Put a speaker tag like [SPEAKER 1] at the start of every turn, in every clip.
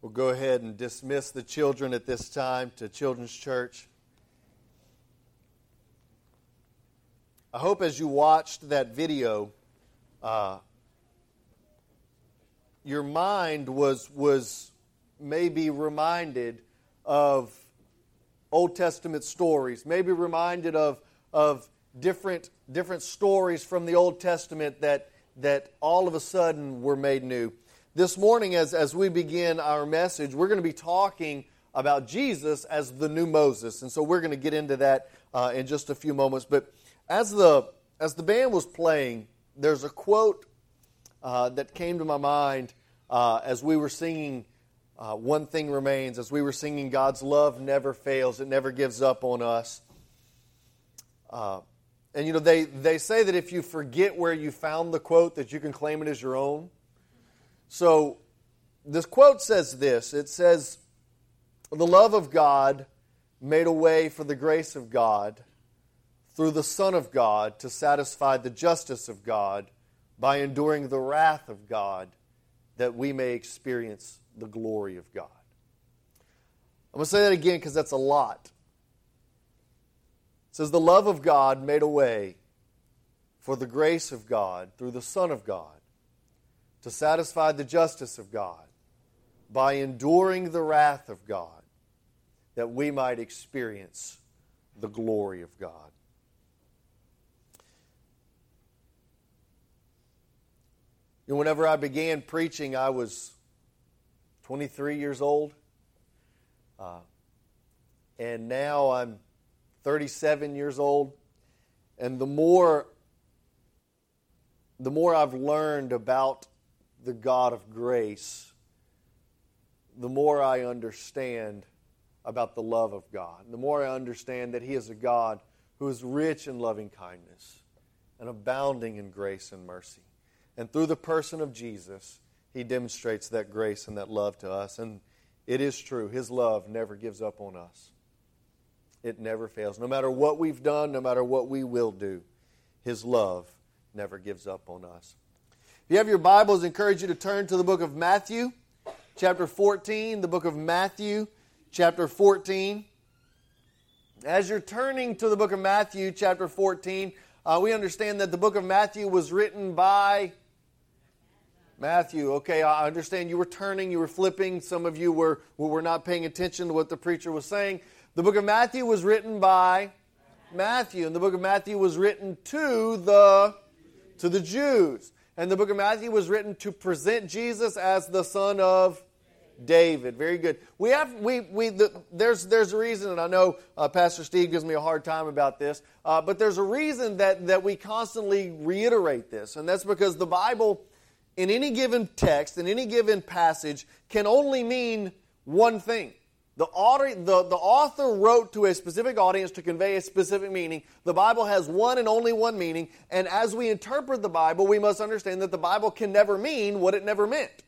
[SPEAKER 1] We'll go ahead and dismiss the children at this time to Children's Church. I hope as you watched that video, uh, your mind was, was maybe reminded of Old Testament stories, maybe reminded of, of different, different stories from the Old Testament that, that all of a sudden were made new. This morning, as, as we begin our message, we're going to be talking about Jesus as the new Moses. And so we're going to get into that uh, in just a few moments. But as the, as the band was playing, there's a quote uh, that came to my mind uh, as we were singing uh, One Thing Remains, as we were singing God's love never fails, it never gives up on us. Uh, and you know, they, they say that if you forget where you found the quote, that you can claim it as your own. So this quote says this it says, The love of God made a way for the grace of God through the Son of God to satisfy the justice of God by enduring the wrath of God that we may experience the glory of God. I'm going to say that again because that's a lot. It says, The love of God made a way for the grace of God through the Son of God to satisfy the justice of God by enduring the wrath of God that we might experience the glory of God. You know, whenever I began preaching, I was 23 years old. Uh, and now I'm 37 years old. And the more, the more I've learned about the God of grace, the more I understand about the love of God. The more I understand that He is a God who is rich in loving kindness and abounding in grace and mercy. And through the person of Jesus, He demonstrates that grace and that love to us. And it is true, His love never gives up on us. It never fails. No matter what we've done, no matter what we will do, His love never gives up on us. If you have your Bibles, I encourage you to turn to the book of Matthew, chapter 14, the book of Matthew, chapter 14. As you're turning to the book of Matthew, chapter 14, uh, we understand that the book of Matthew was written by Matthew. Okay, I understand you were turning, you were flipping. Some of you were, were not paying attention to what the preacher was saying. The book of Matthew was written by Matthew, and the book of Matthew was written to the, to the Jews. And the book of Matthew was written to present Jesus as the son of David. Very good. We have we we the, there's there's a reason, and I know uh, Pastor Steve gives me a hard time about this, uh, but there's a reason that that we constantly reiterate this, and that's because the Bible, in any given text, in any given passage, can only mean one thing. The author, the, the author wrote to a specific audience to convey a specific meaning. The Bible has one and only one meaning, and as we interpret the Bible, we must understand that the Bible can never mean what it never meant.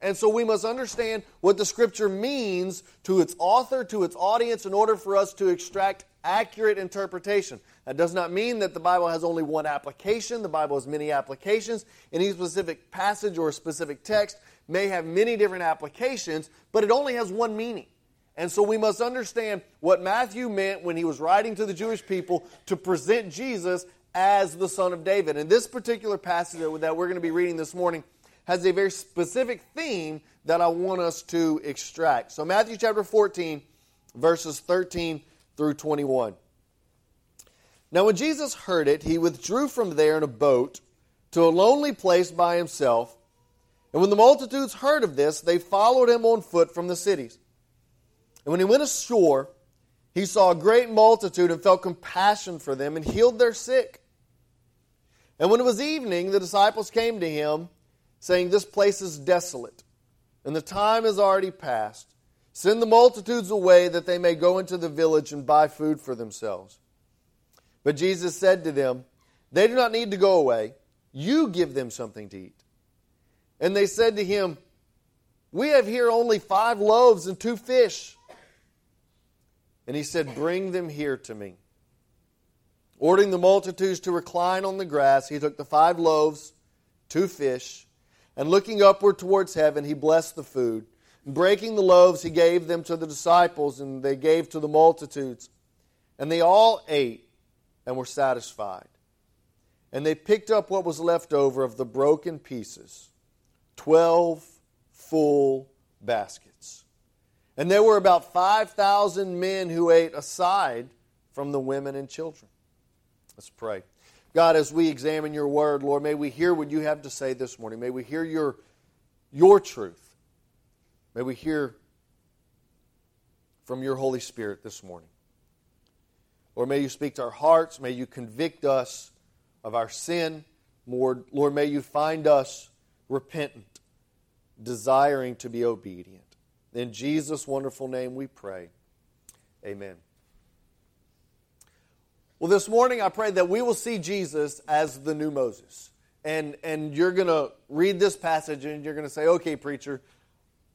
[SPEAKER 1] And so we must understand what the Scripture means to its author, to its audience, in order for us to extract accurate interpretation. That does not mean that the Bible has only one application. The Bible has many applications. Any specific passage or specific text may have many different applications, but it only has one meaning. And so we must understand what Matthew meant when he was writing to the Jewish people to present Jesus as the Son of David. And this particular passage that we're going to be reading this morning has a very specific theme that I want us to extract. So, Matthew chapter 14, verses 13 through 21. Now, when Jesus heard it, he withdrew from there in a boat to a lonely place by himself. And when the multitudes heard of this, they followed him on foot from the cities. And when he went ashore, he saw a great multitude and felt compassion for them and healed their sick. And when it was evening, the disciples came to him, saying, This place is desolate, and the time is already past. Send the multitudes away that they may go into the village and buy food for themselves. But Jesus said to them, They do not need to go away. You give them something to eat. And they said to him, We have here only five loaves and two fish. And he said, Bring them here to me. Ordering the multitudes to recline on the grass, he took the five loaves, two fish, and looking upward towards heaven, he blessed the food, Breaking the loaves, he gave them to the disciples, and they gave to the multitudes. And they all ate and were satisfied. And they picked up what was left over of the broken pieces twelve full baskets. And there were about 5,000 men who ate aside from the women and children. Let's pray. God, as we examine your word, Lord, may we hear what you have to say this morning. May we hear your, your truth. May we hear from your Holy Spirit this morning. Lord, may you speak to our hearts. May you convict us of our sin. Lord, Lord, may you find us repentant, desiring to be obedient. In Jesus' wonderful name we pray. Amen. Well, this morning I pray that we will see Jesus as the new Moses. And, and you're going to read this passage and you're going to say, okay, preacher,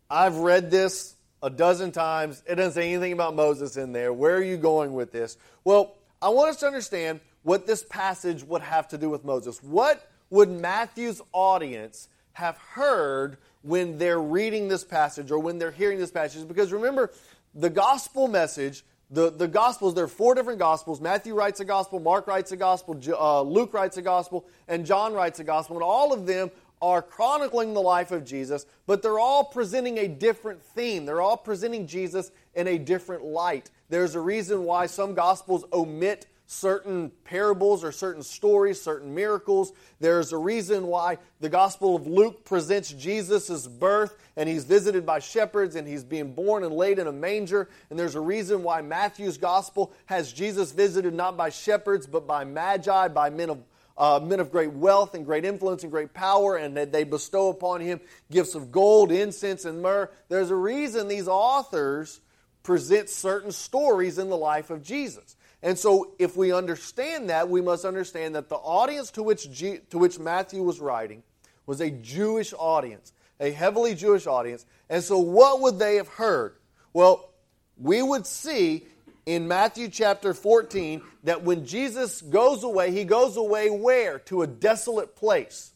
[SPEAKER 1] I've read this a dozen times. It doesn't say anything about Moses in there. Where are you going with this? Well, I want us to understand what this passage would have to do with Moses. What would Matthew's audience have heard when they're reading this passage or when they're hearing this passage? Because remember, the gospel message, the, the gospels, there are four different gospels. Matthew writes a gospel, Mark writes a gospel, uh, Luke writes a gospel, and John writes a gospel. And all of them are chronicling the life of Jesus, but they're all presenting a different theme. They're all presenting Jesus in a different light. There's a reason why some gospels omit certain parables or certain stories, certain miracles. There's a reason why the Gospel of Luke presents Jesus' birth and he's visited by shepherds and he's being born and laid in a manger. And there's a reason why Matthew's Gospel has Jesus visited not by shepherds but by magi, by men of uh, men of great wealth and great influence and great power, and that they bestow upon him gifts of gold, incense, and myrrh. There's a reason these authors present certain stories in the life of Jesus. And so, if we understand that, we must understand that the audience to which, G- to which Matthew was writing was a Jewish audience, a heavily Jewish audience. And so, what would they have heard? Well, we would see in Matthew chapter 14 that when Jesus goes away, he goes away where? To a desolate place.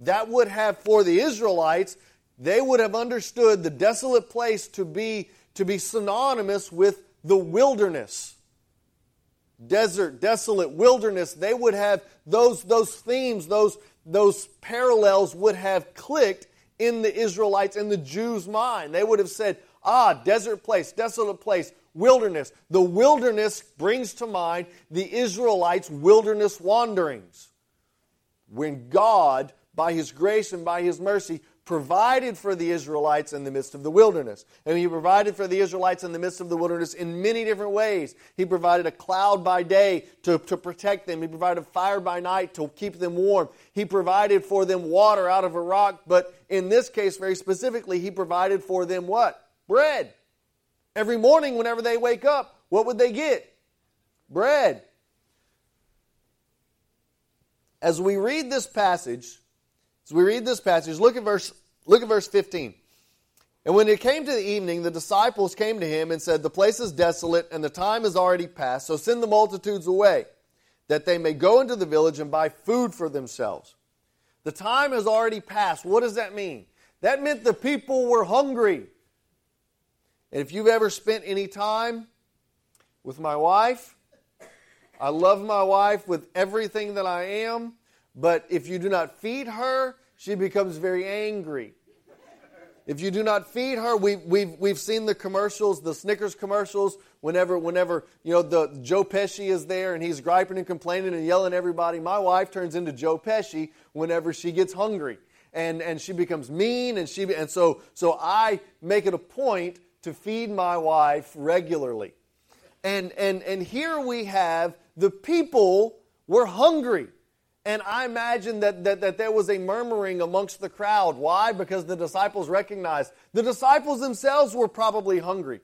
[SPEAKER 1] That would have, for the Israelites, they would have understood the desolate place to be, to be synonymous with the wilderness. Desert, desolate, wilderness. They would have those, those themes, those, those parallels would have clicked in the Israelites, in the Jews' mind. They would have said, ah, desert place, desolate place, wilderness. The wilderness brings to mind the Israelites' wilderness wanderings. When God, by His grace and by His mercy, provided for the Israelites in the midst of the wilderness. And He provided for the Israelites in the midst of the wilderness in many different ways. He provided a cloud by day to, to protect them, He provided fire by night to keep them warm. He provided for them water out of a rock, but in this case, very specifically, He provided for them what? Bread. Every morning, whenever they wake up, what would they get? Bread. As we read this passage, as we read this passage, look at verse, look at verse 15. And when it came to the evening, the disciples came to him and said, The place is desolate, and the time is already past, so send the multitudes away, that they may go into the village and buy food for themselves. The time has already passed. What does that mean? That meant the people were hungry. And if you've ever spent any time with my wife, I love my wife with everything that I am, but if you do not feed her, she becomes very angry. If you do not feed her, we, we've, we've seen the commercials, the Snickers commercials, whenever, whenever, you know, the Joe Pesci is there and he's griping and complaining and yelling at everybody. My wife turns into Joe Pesci whenever she gets hungry. And, and she becomes mean and she, and so, so I make it a point to feed my wife regularly. And, and, and here we have the people were hungry. And I imagine that, that, that there was a murmuring amongst the crowd. Why? Because the disciples recognized the disciples themselves were probably hungry.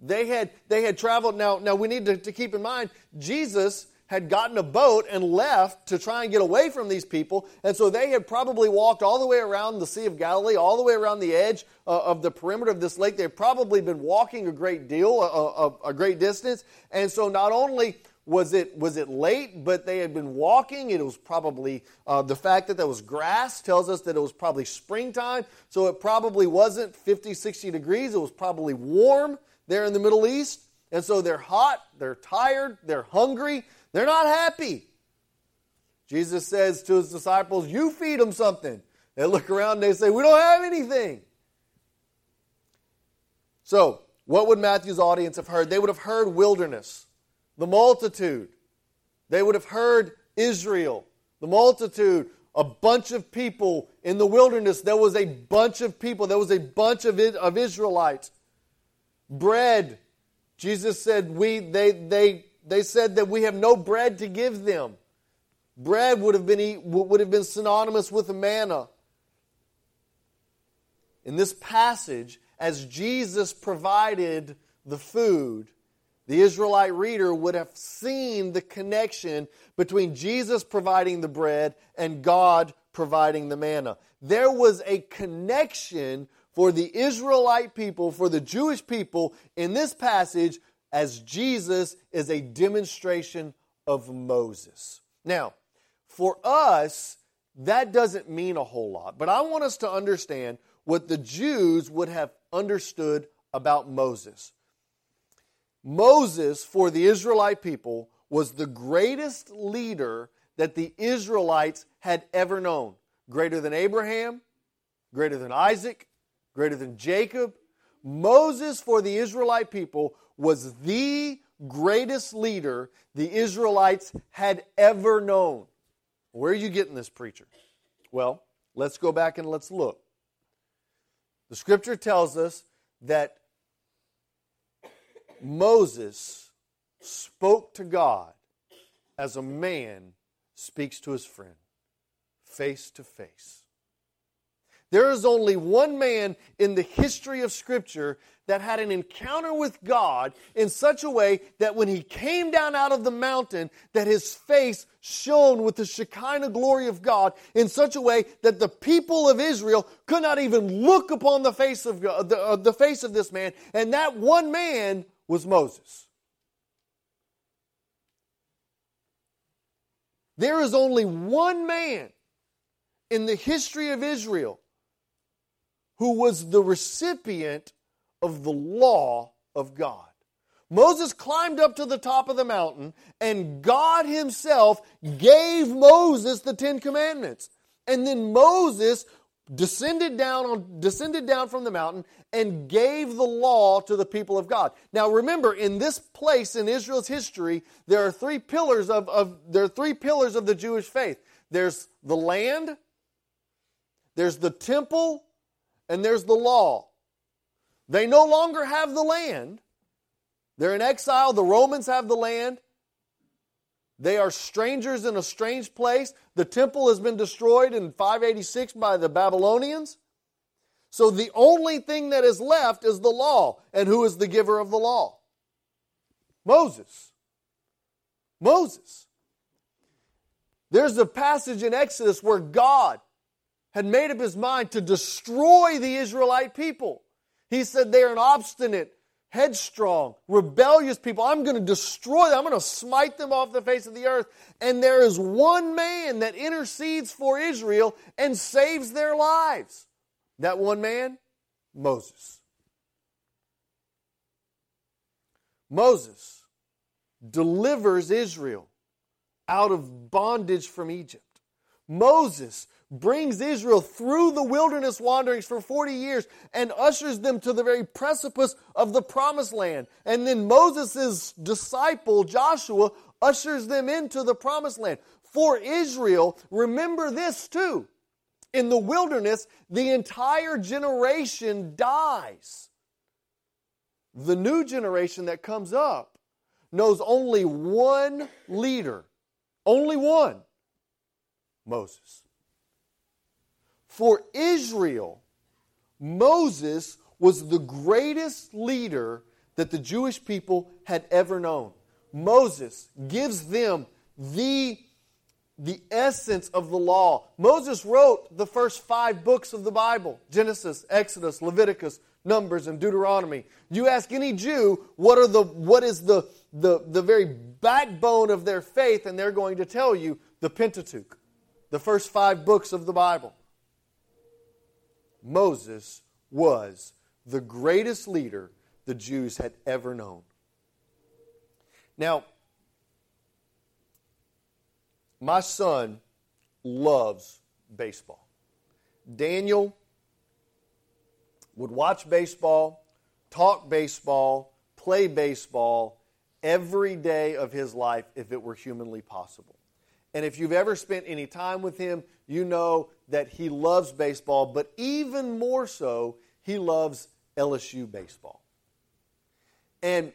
[SPEAKER 1] They had, they had traveled. Now, now we need to, to keep in mind, Jesus had gotten a boat and left to try and get away from these people. And so they had probably walked all the way around the Sea of Galilee, all the way around the edge uh, of the perimeter of this lake. They've probably been walking a great deal, a, a, a great distance. And so not only Was it, was it late, but they had been walking? It was probably uh, the fact that there was grass tells us that it was probably springtime. So it probably wasn't 50, 60 degrees. It was probably warm there in the Middle East. And so they're hot, they're tired, they're hungry, they're not happy. Jesus says to his disciples, You feed them something. They look around and they say, We don't have anything. So, what would Matthew's audience have heard? They would have heard wilderness, the multitude. They would have heard Israel, the multitude, a bunch of people in the wilderness. There was a bunch of people, there was a bunch of, of Israelites. Bread. Jesus said, we, they, they, they said that we have no bread to give them. Bread would have been, would have been synonymous with manna. In this passage, as Jesus provided the food, the Israelite reader would have seen the connection between Jesus providing the bread and God providing the manna. There was a connection for the Israelite people, for the Jewish people in this passage, as Jesus is a demonstration of Moses. Now, for us, that doesn't mean a whole lot, but I want us to understand what the Jews would have understood about Moses. Moses, for the Israelite people, was the greatest leader that the Israelites had ever known. Greater than Abraham, greater than Isaac, greater than Jacob. Moses, for the Israelite people, was the greatest leader the Israelites had ever known. Where are you getting this, preacher? Well, let's go back and let's look. The scripture tells us that Moses spoke to God as a man speaks to his friend, face to face. There is only one man in the history of Scripture that had an encounter with God in such a way that when he came down out of the mountain, that his face shone with the Shekinah glory of God in such a way that the people of Israel could not even look upon the face of God, the, uh, the face of this man, and that one man was Moses. There is only one man in the history of Israel who was the recipient of the law of God. Moses climbed up to the top of the mountain, and God Himself gave Moses the Ten Commandments. And then Moses descended down on, descended down from the mountain and gave the law to the people of God. Now remember, in this place in Israel's history, there are three pillars of, of there are three pillars of the Jewish faith. There's the land, there's the temple, and there's the law. They no longer have the land. They're in exile. The Romans have the land. They are strangers in a strange place. The temple has been destroyed in 586 by the Babylonians. So the only thing that is left is the law. And who is the giver of the law? Moses. Moses. There's a passage in Exodus where God had made up his mind to destroy the Israelite people. He said they're an obstinate, headstrong, rebellious people. I'm going to destroy them. I'm going to smite them off the face of the earth. And there is one man that intercedes for Israel and saves their lives. That one man? Moses. Moses delivers Israel out of bondage from Egypt. Moses brings Israel through the wilderness wanderings for 40 years and ushers them to the very precipice of the promised land. And then Moses' disciple, Joshua, ushers them into the promised land. For Israel, remember this too. In the wilderness, the entire generation dies. The new generation that comes up knows only one leader, only one Moses. For Israel, Moses was the greatest leader that the Jewish people had ever known. Moses gives them the the essence of the law. Moses wrote the first five books of the Bible Genesis, Exodus, Leviticus, Numbers, and Deuteronomy. You ask any Jew what, are the, what is the, the, the very backbone of their faith, and they're going to tell you the Pentateuch, the first five books of the Bible. Moses was the greatest leader the Jews had ever known. Now, my son loves baseball. Daniel would watch baseball, talk baseball, play baseball every day of his life if it were humanly possible. And if you've ever spent any time with him, you know that he loves baseball, but even more so, he loves LSU baseball. And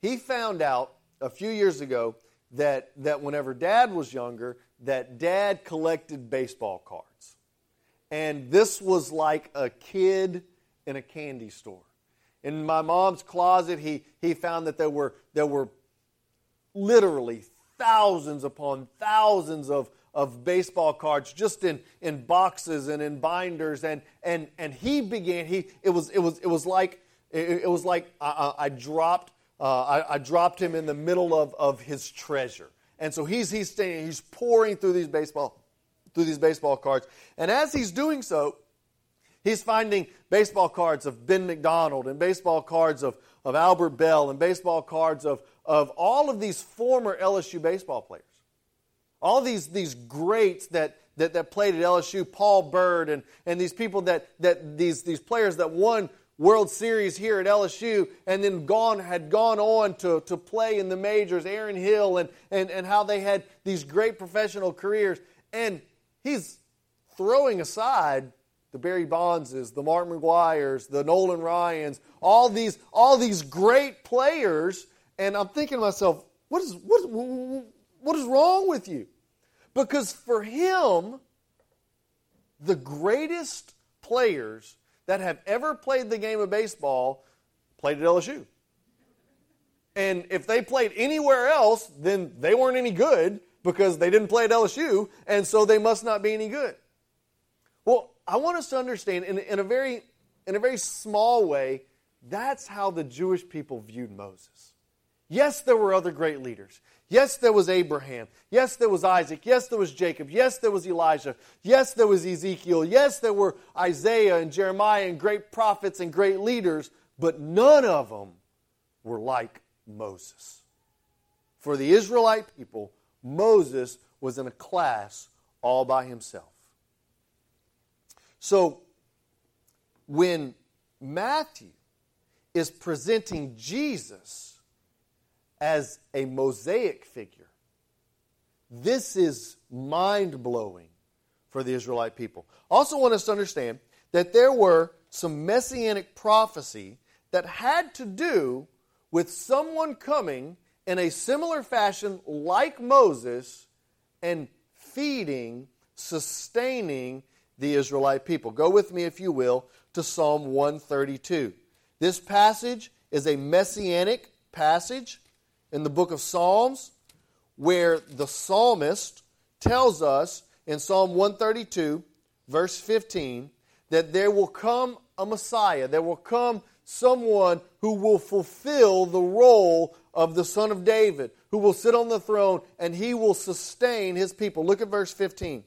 [SPEAKER 1] he found out a few years ago that, that whenever dad was younger, that dad collected baseball cards. And this was like a kid in a candy store. In my mom's closet, he, he found that there were, there were literally thousands upon thousands of, of baseball cards just in, in boxes and in binders. And, and, and he began, he, it, was, it, was, it was like, it, it was like I, I dropped uh, I, I, dropped him in the middle of, of his treasure. And so he's, he's, staying, he's pouring through these baseball through these baseball cards. And as he's doing so, he's finding baseball cards of Ben McDonald and baseball cards of, of Albert Belle and baseball cards of, of all of these former LSU baseball players. All these, these greats that, that, that played at LSU, Paul Byrd, and, and these people that, that these, these players that won World Series here at LSU and then gone had gone on to, to play in the majors, Aaron Hill, and, and, and how they had these great professional careers. And he's throwing aside the Barry Bondses, the Mark McGwires, the Nolan Ryans, all these, all these great players. And I'm thinking to myself, what is, what, what is wrong with you? Because for him, the greatest players that have ever played the game of baseball played at LSU. And if they played anywhere else, then they weren't any good because they didn't play at LSU, and so they must not be any good. Well, I want us to understand in, in, a, very, in a very small way, that's how the Jewish people viewed Moses. Yes, there were other great leaders. Yes, there was Abraham. Yes, there was Isaac. Yes, there was Jacob. Yes, there was Elijah. Yes, there was Ezekiel. Yes, there were Isaiah and Jeremiah and great prophets and great leaders, but none of them were like Moses. For the Israelite people, Moses was in a class all by himself. So, when Matthew is presenting Jesus as a Mosaic figure. This is mind blowing for the Israelite people. Also, want us to understand that there were some messianic prophecy that had to do with someone coming in a similar fashion like Moses and feeding, sustaining the Israelite people. Go with me, if you will, to Psalm 132. This passage is a messianic passage in the book of Psalms where the psalmist tells us in Psalm 132, verse 15, that there will come a Messiah, there will come someone who will fulfill the role of the Son of David, who will sit on the throne and he will sustain his people. Look at verse 15.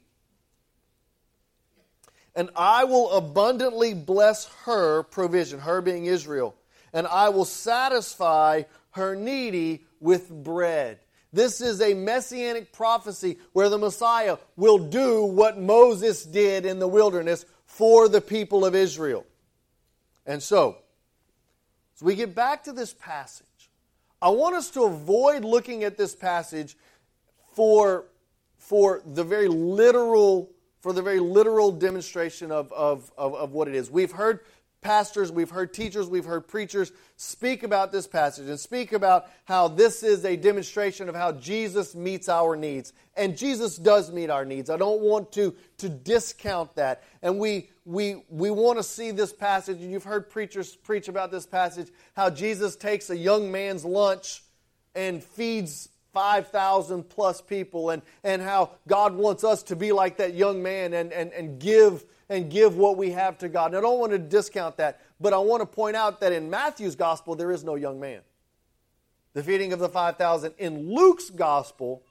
[SPEAKER 1] And I will abundantly bless her provision, her being Israel, and I will satisfy her needy with bread. This is a messianic prophecy where the Messiah will do what Moses did in the wilderness for the people of Israel. And so, as we get back to this passage, I want us to avoid looking at this passage for, for the very literal for the very literal demonstration of, of, of, of what it is. We've heard pastors, we've heard teachers, we've heard preachers speak about this passage and speak about how this is a demonstration of how Jesus meets our needs. And Jesus does meet our needs. I don't want to, to discount that. And we, we, we want to see this passage, and you've heard preachers preach about this passage, how Jesus takes a young man's lunch and feeds 5,000 plus people and, and how God wants us to be like that young man and, and, and give and give what we have to God. And I don't want to discount that, but I want to point out that in Matthew's gospel, there is no young man. The feeding of the 5,000 in Luke's gospel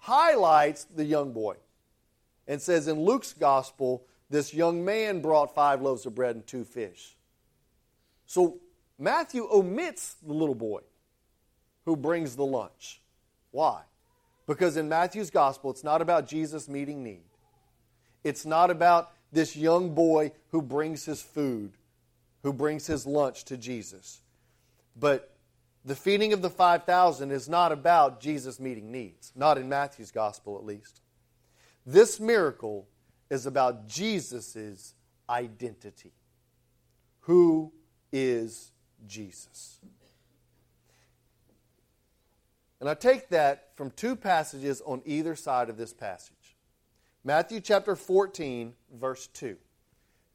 [SPEAKER 1] highlights the young boy and says in Luke's gospel, this young man brought five loaves of bread and two fish. So Matthew omits the little boy who brings the lunch. Why? Because in Matthew's gospel, it's not about Jesus meeting need. It's not about this young boy who brings his food, who brings his lunch to Jesus. But the feeding of the 5,000 is not about Jesus meeting needs, not in Matthew's gospel at least. This miracle is about Jesus' identity. Who is Jesus? And I take that from two passages on either side of this passage. Matthew chapter 14, verse 2.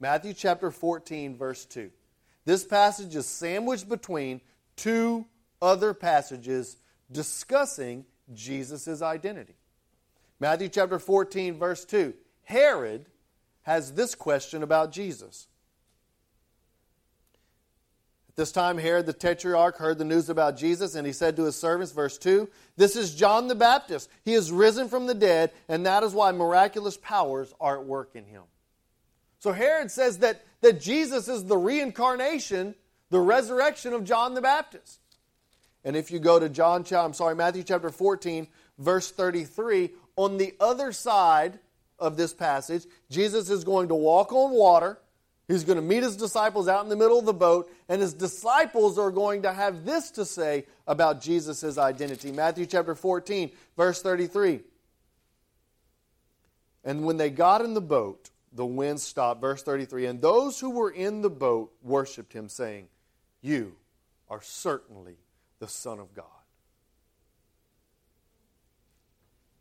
[SPEAKER 1] Matthew chapter 14, verse 2. This passage is sandwiched between two other passages discussing Jesus' identity. Matthew chapter 14, verse 2. Herod has this question about Jesus. This time, Herod the Tetrarch heard the news about Jesus, and he said to his servants, verse 2, This is John the Baptist. He is risen from the dead, and that is why miraculous powers are at work in him. So Herod says that, that Jesus is the reincarnation, the resurrection of John the Baptist. And if you go to John, I'm sorry, Matthew chapter 14, verse 33, on the other side of this passage, Jesus is going to walk on water He's going to meet his disciples out in the middle of the boat, and his disciples are going to have this to say about Jesus' identity. Matthew chapter 14, verse 33. And when they got in the boat, the wind stopped. Verse 33. And those who were in the boat worshiped him, saying, You are certainly the Son of God.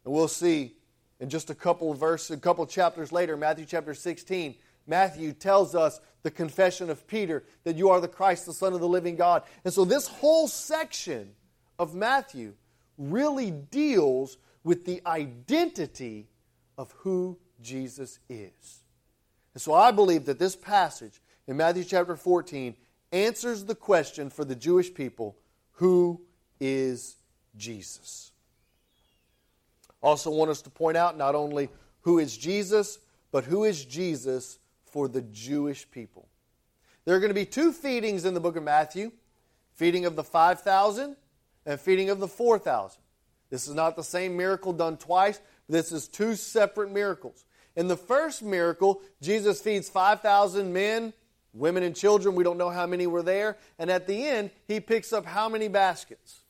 [SPEAKER 1] And we'll see in just a couple of verses, a couple chapters later, Matthew chapter 16 Matthew tells us the confession of Peter that you are the Christ, the Son of the living God. And so this whole section of Matthew really deals with the identity of who Jesus is. And so I believe that this passage in Matthew chapter 14 answers the question for the Jewish people who is Jesus? Also, want us to point out not only who is Jesus, but who is Jesus for the Jewish people. There are going to be two feedings in the book of Matthew feeding of the 5,000 and feeding of the 4,000. This is not the same miracle done twice, this is two separate miracles. In the first miracle, Jesus feeds 5,000 men, women, and children. We don't know how many were there. And at the end, he picks up how many baskets?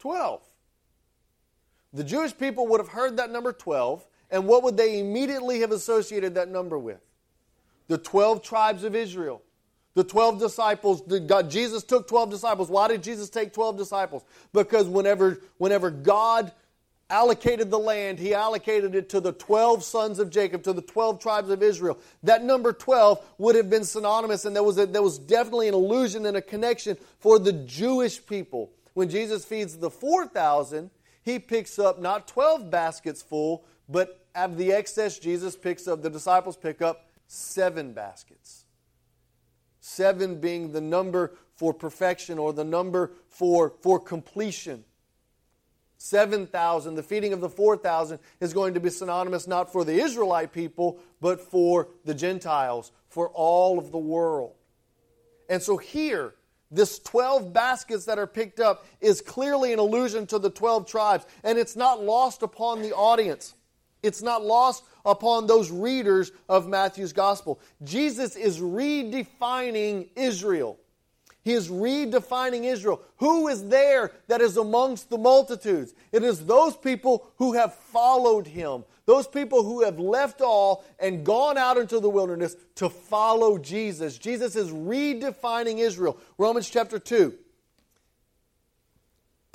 [SPEAKER 1] 12. The Jewish people would have heard that number 12, and what would they immediately have associated that number with? The 12 tribes of Israel. The 12 disciples, God, Jesus took 12 disciples. Why did Jesus take 12 disciples? Because whenever, whenever God allocated the land, he allocated it to the 12 sons of Jacob, to the 12 tribes of Israel. That number 12 would have been synonymous, and there was, a, there was definitely an illusion and a connection for the Jewish people. When Jesus feeds the 4,000, he picks up not 12 baskets full, but out of the excess, Jesus picks up, the disciples pick up seven baskets. Seven being the number for perfection or the number for, for completion. 7,000, the feeding of the 4,000, is going to be synonymous not for the Israelite people, but for the Gentiles, for all of the world. And so here, this 12 baskets that are picked up is clearly an allusion to the 12 tribes, and it's not lost upon the audience. It's not lost upon those readers of Matthew's gospel. Jesus is redefining Israel. He is redefining Israel. Who is there that is amongst the multitudes? It is those people who have followed him, those people who have left all and gone out into the wilderness to follow Jesus. Jesus is redefining Israel. Romans chapter 2.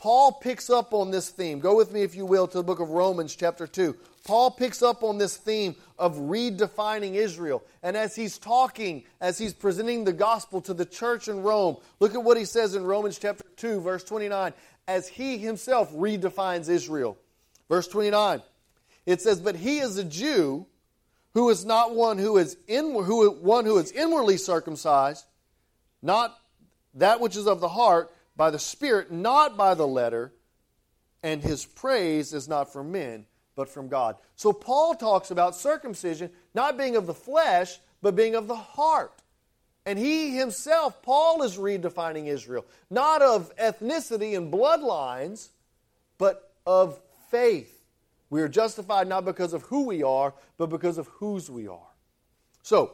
[SPEAKER 1] Paul picks up on this theme. Go with me, if you will, to the book of Romans, chapter 2. Paul picks up on this theme of redefining Israel. And as he's talking, as he's presenting the gospel to the church in Rome, look at what he says in Romans chapter 2, verse 29, as he himself redefines Israel. Verse 29, it says, But he is a Jew who is not one who is, in, who, one who is inwardly circumcised, not that which is of the heart, by the Spirit, not by the letter, and his praise is not from men but from God. So Paul talks about circumcision not being of the flesh, but being of the heart. And he himself, Paul, is redefining Israel, not of ethnicity and bloodlines, but of faith. We are justified not because of who we are, but because of whose we are. So,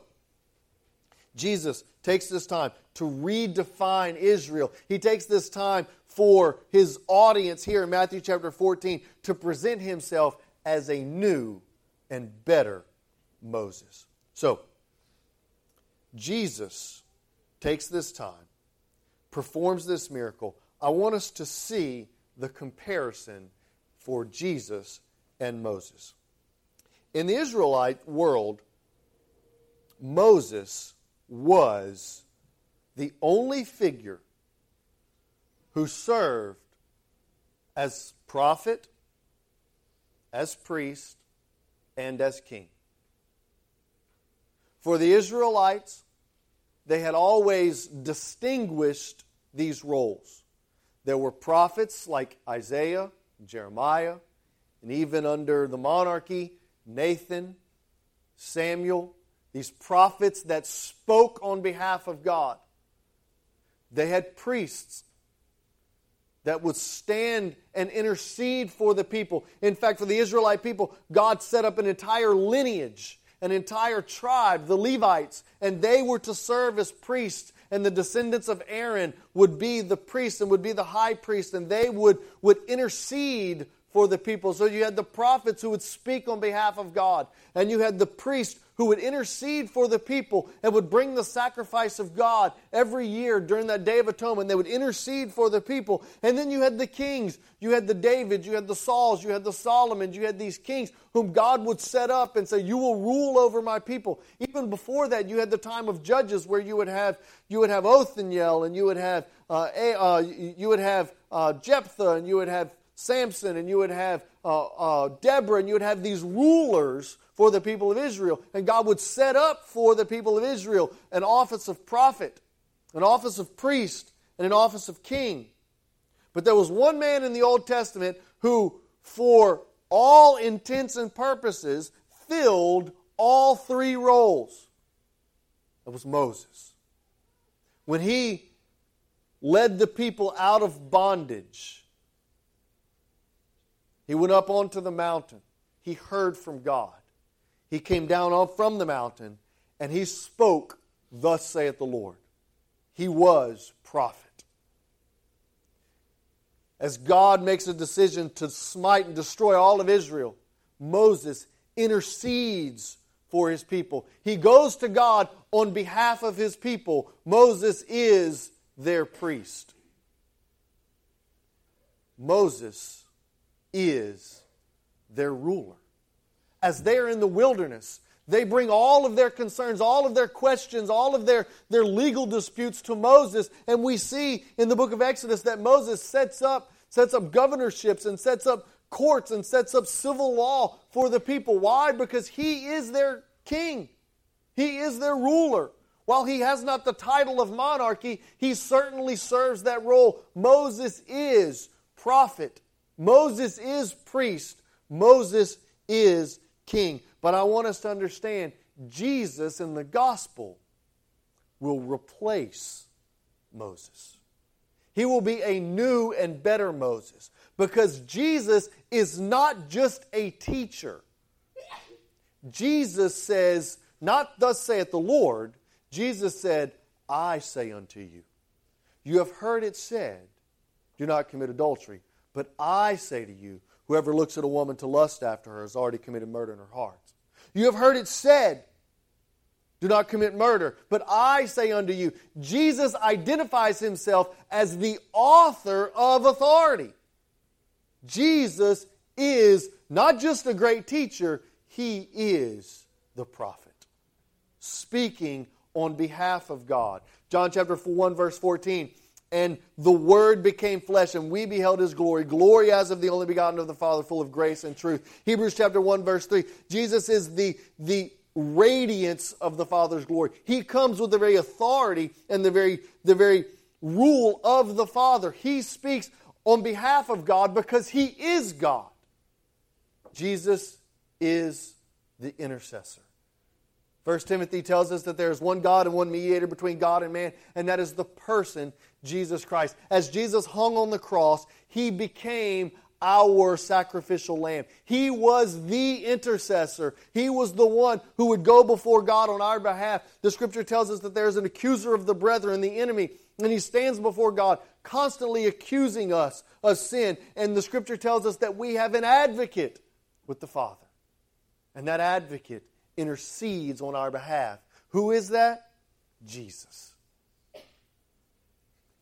[SPEAKER 1] Jesus takes this time to redefine Israel. He takes this time for his audience here in Matthew chapter 14 to present himself as a new and better Moses. So, Jesus takes this time, performs this miracle. I want us to see the comparison for Jesus and Moses. In the Israelite world, Moses was the only figure who served as prophet as priest, and as king. For the Israelites, they had always distinguished these roles. There were prophets like Isaiah, Jeremiah, and even under the monarchy, Nathan, Samuel, these prophets that spoke on behalf of God. They had priests that would stand and intercede for the people. In fact, for the Israelite people, God set up an entire lineage, an entire tribe, the Levites, and they were to serve as priests. And the descendants of Aaron would be the priests and would be the high priest, and they would, would intercede for the people. So you had the prophets who would speak on behalf of God, and you had the priest who would intercede for the people and would bring the sacrifice of God every year during that Day of Atonement. They would intercede for the people. And then you had the kings. You had the Davids, you had the Sauls, you had the Solomons, you had these kings whom God would set up and say, You will rule over my people. Even before that, you had the time of judges where you would have you would have Othniel and you would have uh, uh, you would have uh, Jephthah and you would have Samson and you would have uh, uh, Deborah and you would have these rulers for the people of Israel. And God would set up for the people of Israel an office of prophet, an office of priest, and an office of king. But there was one man in the Old Testament who, for all intents and purposes, filled all three roles. That was Moses. When he led the people out of bondage, he went up onto the mountain. He heard from God he came down off from the mountain and he spoke, Thus saith the Lord. He was prophet. As God makes a decision to smite and destroy all of Israel, Moses intercedes for his people. He goes to God on behalf of his people. Moses is their priest. Moses is their ruler as they're in the wilderness. They bring all of their concerns, all of their questions, all of their, their legal disputes to Moses. And we see in the book of Exodus that Moses sets up, sets up governorships and sets up courts and sets up civil law for the people. Why? Because he is their king. He is their ruler. While he has not the title of monarchy, he certainly serves that role. Moses is prophet. Moses is priest. Moses is king. But I want us to understand Jesus in the gospel will replace Moses. He will be a new and better Moses because Jesus is not just a teacher. Jesus says, not thus saith the Lord, Jesus said, I say unto you. You have heard it said, do not commit adultery. But I say to you, Whoever looks at a woman to lust after her has already committed murder in her heart. You have heard it said, do not commit murder. But I say unto you, Jesus identifies himself as the author of authority. Jesus is not just a great teacher, he is the prophet, speaking on behalf of God. John chapter 1, verse 14. And the Word became flesh, and we beheld His glory, glory as of the only begotten of the Father, full of grace and truth. Hebrews chapter 1, verse 3. Jesus is the, the radiance of the Father's glory. He comes with the very authority and the very, the very rule of the Father. He speaks on behalf of God because He is God. Jesus is the intercessor. First Timothy tells us that there is one God and one mediator between God and man, and that is the person, Jesus Christ. As Jesus hung on the cross, he became our sacrificial lamb. He was the intercessor. He was the one who would go before God on our behalf. The scripture tells us that there's an accuser of the brethren, the enemy, and he stands before God constantly accusing us of sin. And the scripture tells us that we have an advocate with the Father. And that advocate intercedes on our behalf. Who is that? Jesus.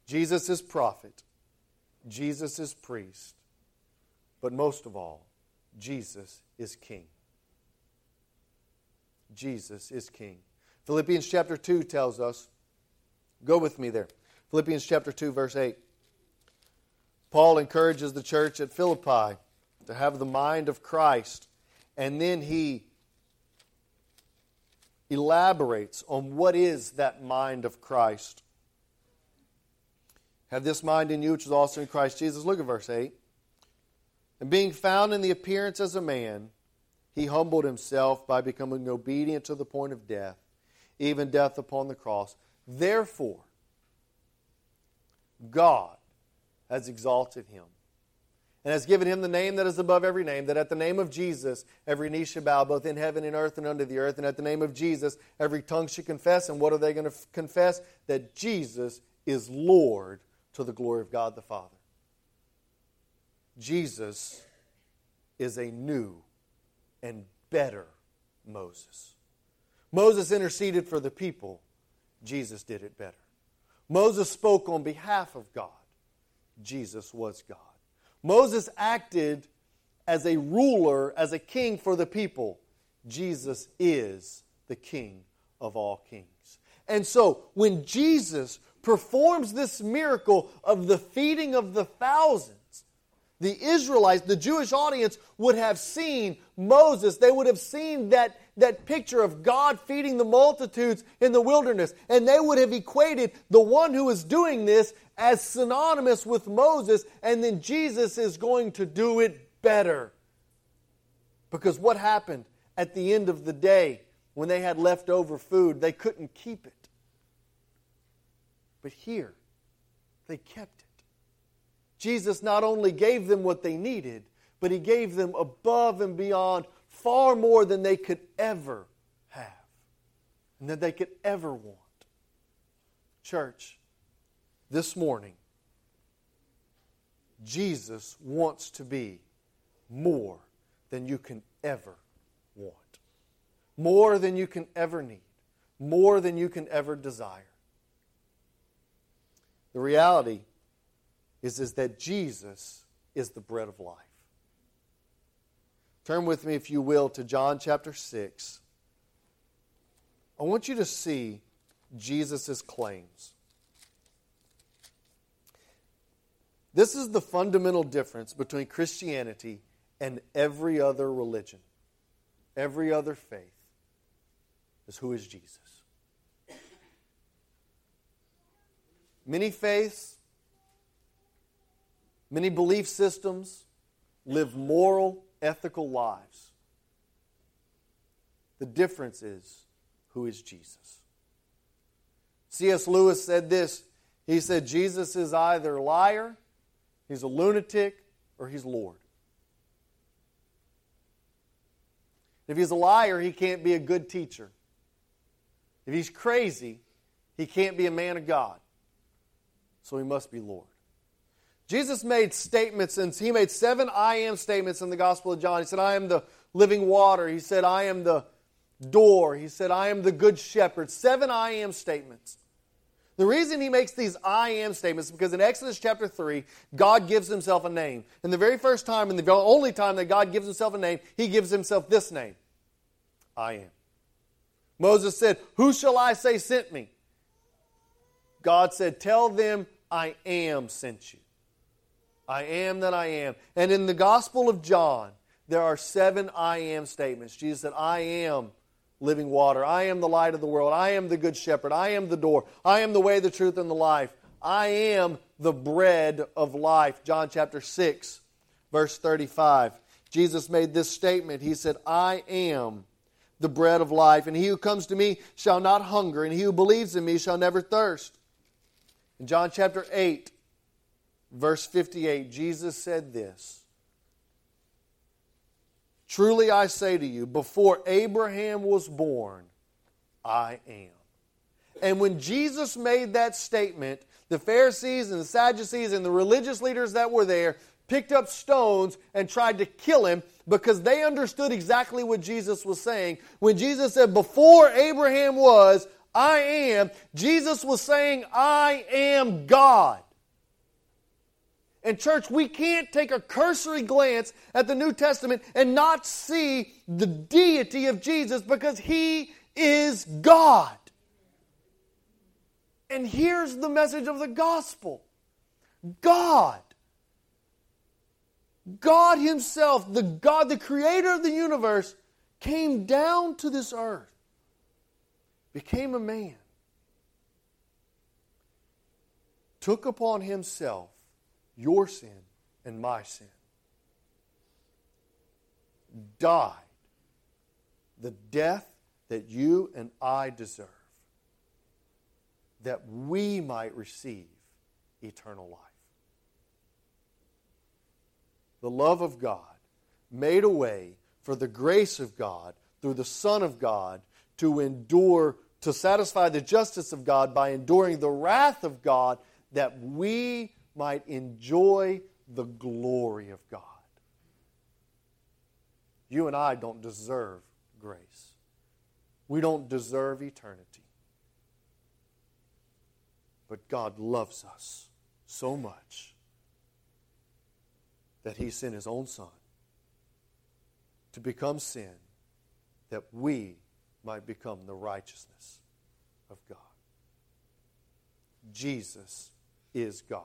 [SPEAKER 1] Jesus is prophet. Jesus is priest. But most of all, Jesus is king. Jesus is king. Philippians chapter 2 tells us, go with me there. Philippians chapter 2, verse 8. Paul encourages the church at Philippi to have the mind of Christ, and then he elaborates on what is that mind of Christ. Have this mind in you, which is also in Christ Jesus. Look at verse 8. And being found in the appearance as a man, he humbled himself by becoming obedient to the point of death, even death upon the cross. Therefore, God has exalted him and has given him the name that is above every name, that at the name of Jesus every knee should bow, both in heaven and earth and under the earth, and at the name of Jesus every tongue should confess. And what are they going to f- confess? That Jesus is Lord to the glory of God the Father. Jesus is a new and better Moses. Moses interceded for the people, Jesus did it better. Moses spoke on behalf of God, Jesus was God. Moses acted as a ruler, as a king for the people. Jesus is the king of all kings. And so, when Jesus performs this miracle of the feeding of the thousands, the Israelites, the Jewish audience, would have seen Moses. They would have seen that, that picture of God feeding the multitudes in the wilderness. And they would have equated the one who is doing this as synonymous with Moses, and then Jesus is going to do it better. Because what happened at the end of the day when they had leftover food? They couldn't keep it. But here, they kept it. Jesus not only gave them what they needed, but he gave them above and beyond far more than they could ever have and that they could ever want. Church, this morning, Jesus wants to be more than you can ever want, more than you can ever need, more than you can ever desire. The reality is, is that Jesus is the bread of life. Turn with me, if you will, to John chapter 6. I want you to see Jesus' claims. This is the fundamental difference between Christianity and every other religion, every other faith, is who is Jesus. Many faiths, many belief systems live moral, ethical lives. The difference is who is Jesus. C.S. Lewis said this. He said, Jesus is either a liar He's a lunatic or he's Lord. If he's a liar, he can't be a good teacher. If he's crazy, he can't be a man of God. So he must be Lord. Jesus made statements, and he made seven I am statements in the Gospel of John. He said, I am the living water. He said, I am the door. He said, I am the good shepherd. Seven I am statements. The reason he makes these I am statements is because in Exodus chapter 3, God gives himself a name. And the very first time, and the only time that God gives himself a name, he gives himself this name I am. Moses said, Who shall I say sent me? God said, Tell them I am sent you. I am that I am. And in the Gospel of John, there are seven I am statements. Jesus said, I am living water. I am the light of the world. I am the good shepherd. I am the door. I am the way, the truth, and the life. I am the bread of life. John chapter 6, verse 35. Jesus made this statement. He said, I am the bread of life, and he who comes to me shall not hunger, and he who believes in me shall never thirst. In John chapter 8, verse 58, Jesus said this Truly I say to you, before Abraham was born, I am. And when Jesus made that statement, the Pharisees and the Sadducees and the religious leaders that were there picked up stones and tried to kill him because they understood exactly what Jesus was saying. When Jesus said, Before Abraham was, I am, Jesus was saying, I am God. And, church, we can't take a cursory glance at the New Testament and not see the deity of Jesus because He is God. And here's the message of the gospel God, God Himself, the God, the creator of the universe, came down to this earth, became a man, took upon Himself your sin and my sin, died the death that you and I deserve, that we might receive eternal life. The love of God made a way for the grace of God through the Son of God to endure, to satisfy the justice of God by enduring the wrath of God that we might enjoy the glory of God. You and I don't deserve grace. We don't deserve eternity. But God loves us so much that He sent His own Son to become sin that we might become the righteousness of God. Jesus is God.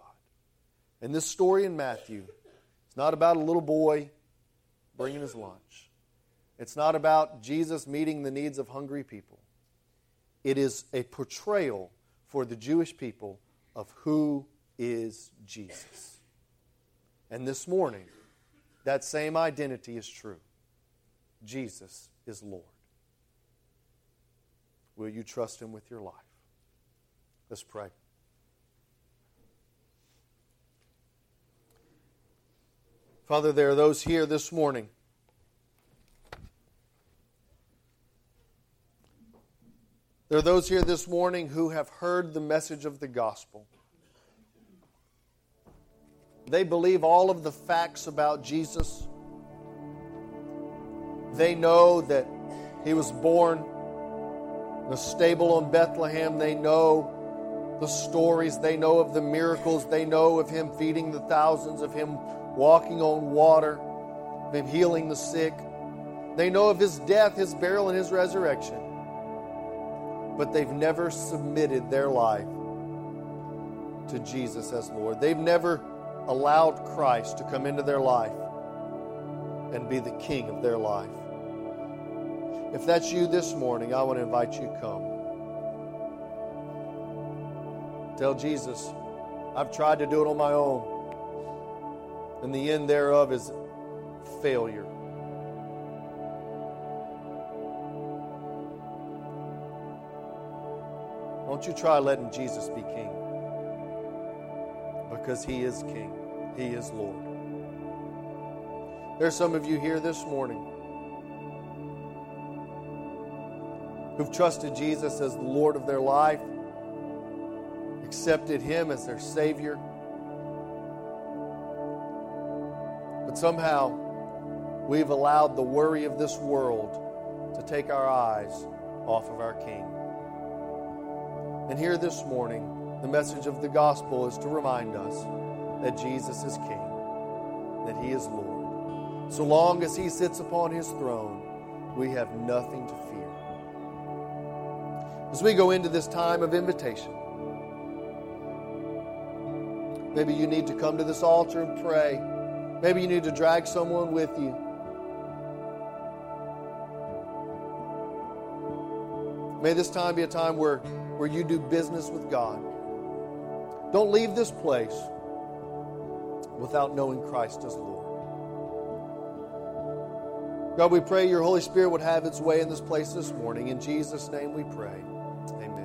[SPEAKER 1] And this story in Matthew, it's not about a little boy bringing his lunch. It's not about Jesus meeting the needs of hungry people. It is a portrayal for the Jewish people of who is Jesus. And this morning, that same identity is true. Jesus is Lord. Will you trust Him with your life? Let's pray. Father, there are those here this morning. There are those here this morning who have heard the message of the gospel. They believe all of the facts about Jesus. They know that he was born in a stable in Bethlehem. They know the stories. They know of the miracles. They know of him feeding the thousands, of him walking on water, him healing the sick. They know of his death, his burial, and his resurrection. But they've never submitted their life to Jesus as Lord. They've never allowed Christ to come into their life and be the king of their life. If that's you this morning, I want to invite you to come. Tell Jesus, I've tried to do it on my own and the end thereof is failure. Won't you try letting Jesus be king? Because he is king, he is Lord. There's some of you here this morning who've trusted Jesus as the Lord of their life, accepted him as their Savior somehow we've allowed the worry of this world to take our eyes off of our King. And here this morning, The message of the gospel is to remind us that Jesus is King, that He is Lord. So long as He sits upon His throne, we have nothing to fear. As we go into this time of invitation, maybe you need to come to this altar and pray. Maybe you need to drag someone with you. May this time be a time where, where you do business with God. Don't leave this place without knowing Christ as Lord. God, we pray your Holy Spirit would have its way in this place this morning. In Jesus' name we pray. Amen.